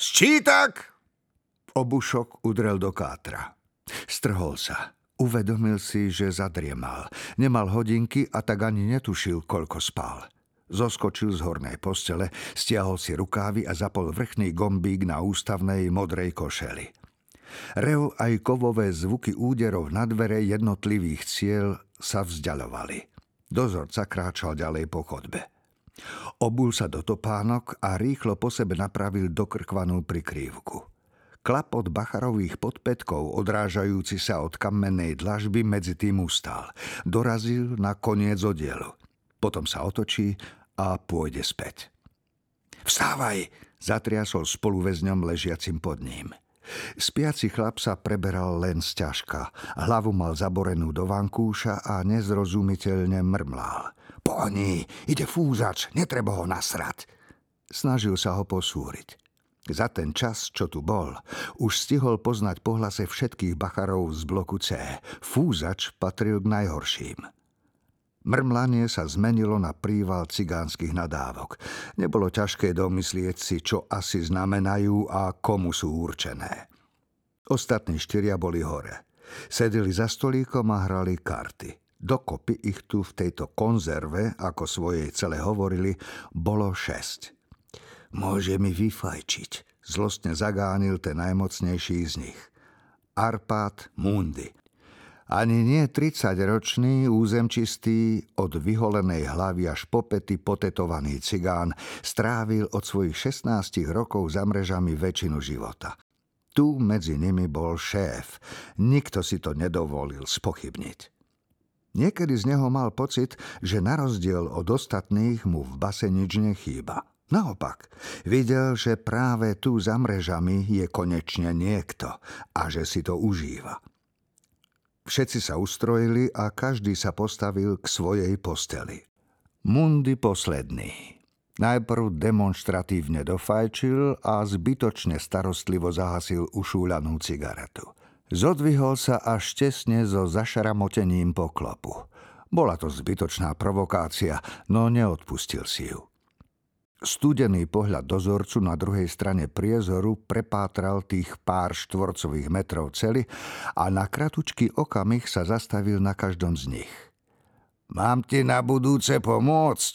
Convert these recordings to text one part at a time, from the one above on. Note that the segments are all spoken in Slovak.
Sčítak! Obušok udrel do kátra. Strhol sa. Uvedomil si, že zadriemal. Nemal hodinky a tak ani netušil, koľko spal. Zoskočil z hornej postele, stiahol si rukávy a zapol vrchný gombík na ústavnej modrej košeli. Rev aj kovové zvuky úderov na dvere jednotlivých ciel sa vzdialovali. Dozorca kráčal ďalej po chodbe. Obul sa do topánok a rýchlo po sebe napravil dokrkvanú prikrývku. Klapot bacharových podpetkov, odrážajúci sa od kamennej dlažby, medzi tým ustal. Dorazil na koniec odielu. Potom sa otočí a pôjde späť. Vstávaj! Zatriasol spoluväzňom ležiacim pod ním. Spiaci chlap sa preberal len z ťažka. Hlavu mal zaborenú do vankúša a nezrozumiteľne mrmlal. Pohni, ide fúzač, netreba ho nasrať. Snažil sa ho posúriť. Za ten čas, čo tu bol, už stihol poznať pohlase všetkých bacharov z bloku C. Fúzač patril k najhorším. Mrmlanie sa zmenilo na príval cigánskych nadávok. Nebolo ťažké domyslieť si, čo asi znamenajú a komu sú určené. Ostatní štyria boli hore. Sedeli za stolíkom a hrali karty. Dokopy ich tu v tejto konzerve, ako svojej celé hovorili, bolo šesť. Môže mi vyfajčiť, zlostne zagánil ten najmocnejší z nich. Arpát Mundi. Ani nie 30-ročný, územčistý, od vyholenej hlavy až po pety potetovaný cigán strávil od svojich 16 rokov za mrežami väčšinu života. Tu medzi nimi bol šéf. Nikto si to nedovolil spochybniť. Niekedy z neho mal pocit, že na rozdiel od ostatných mu v base nič nechýba. Naopak, videl, že práve tu za mrežami je konečne niekto a že si to užíva. Všetci sa ustrojili a každý sa postavil k svojej posteli. Mundy posledný. Najprv demonstratívne dofajčil a zbytočne starostlivo zahasil ušúľanú cigaretu. Zodvihol sa až tesne so zašaramotením poklopu. Bola to zbytočná provokácia, no neodpustil si ju. Studený pohľad dozorcu na druhej strane priezoru prepátral tých pár štvorcových metrov cely a na kratučký okamih sa zastavil na každom z nich. Mám ti na budúce pomôcť,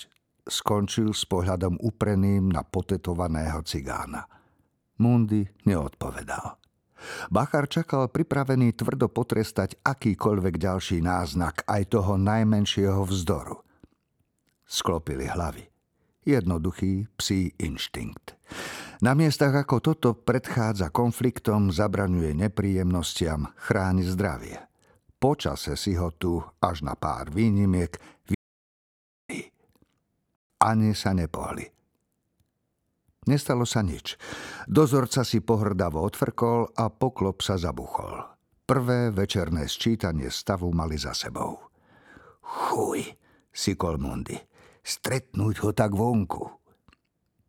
skončil s pohľadom upreným na potetovaného cigána. Mundi neodpovedal. Bachar čakal pripravený tvrdo potrestať akýkoľvek ďalší náznak aj toho najmenšieho vzdoru. Sklopili hlavy jednoduchý psí inštinkt. Na miestach ako toto predchádza konfliktom, zabraňuje nepríjemnostiam, chráni zdravie. Počase si ho tu až na pár výnimiek ani sa nepohli. Nestalo sa nič. Dozorca si pohrdavo odfrkol a poklop sa zabuchol. Prvé večerné sčítanie stavu mali za sebou. Chuj, si Kolmundi stretnúť ho tak vonku.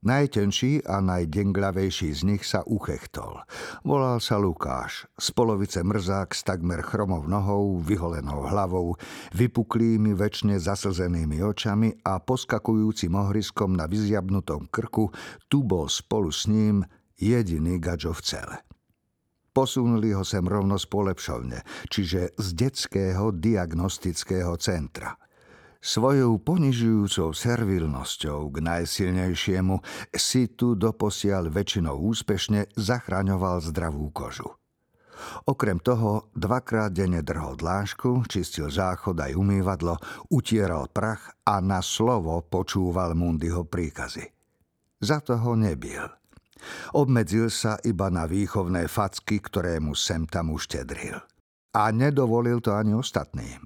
Najtenší a najdenglavejší z nich sa uchechtol. Volal sa Lukáš, z polovice mrzák s takmer chromou nohou, vyholenou hlavou, vypuklými, väčšine zaslzenými očami a poskakujúcim ohriskom na vyzjabnutom krku, tu bol spolu s ním jediný gadžo v cele. Posunuli ho sem rovno z polepšovne, čiže z detského diagnostického centra – Svojou ponižujúcou servilnosťou k najsilnejšiemu si tu doposiaľ väčšinou úspešne zachraňoval zdravú kožu. Okrem toho dvakrát denne drhol dlášku, čistil záchod aj umývadlo, utieral prach a na slovo počúval Mundyho príkazy. Za toho nebil. Obmedzil sa iba na výchovné facky, ktoré mu sem tam uštedril. A nedovolil to ani ostatným –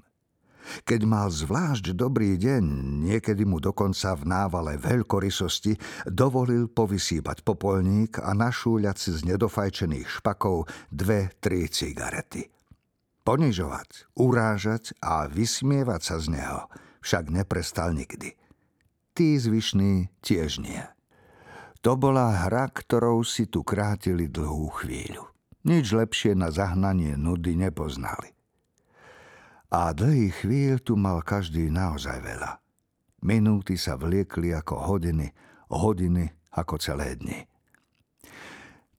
keď mal zvlášť dobrý deň, niekedy mu dokonca v návale veľkorysosti dovolil povysýbať popolník a našúľať si z nedofajčených špakov dve, tri cigarety. Ponižovať, urážať a vysmievať sa z neho však neprestal nikdy. Tí zvyšní tiež nie. To bola hra, ktorou si tu krátili dlhú chvíľu. Nič lepšie na zahnanie nudy nepoznali. A dlhý chvíľ tu mal každý naozaj veľa. Minúty sa vliekli ako hodiny, hodiny ako celé dni.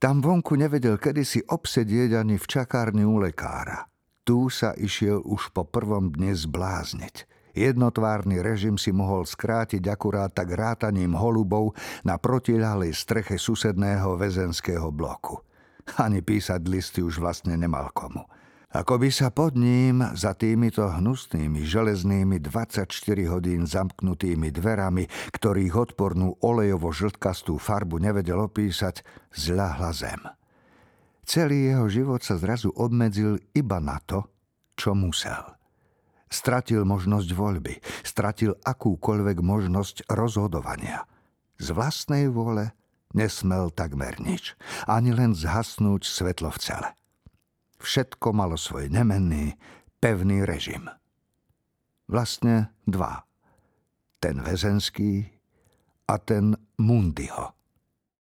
Tam vonku nevedel kedy si obsedieť ani v čakárni u lekára. Tu sa išiel už po prvom dne zblázniť. Jednotvárny režim si mohol skrátiť akurát tak rátaním holubov na protiľahlej streche susedného väzenského bloku. Ani písať listy už vlastne nemal komu. Ako by sa pod ním za týmito hnusnými železnými 24 hodín zamknutými dverami, ktorých odpornú olejovo-žltkastú farbu nevedel opísať, zľahla zem. Celý jeho život sa zrazu obmedzil iba na to, čo musel. Stratil možnosť voľby, stratil akúkoľvek možnosť rozhodovania. Z vlastnej vôle nesmel takmer nič, ani len zhasnúť svetlo v cele. Všetko malo svoj nemenný, pevný režim. Vlastne dva. Ten väzenský a ten Mundyho.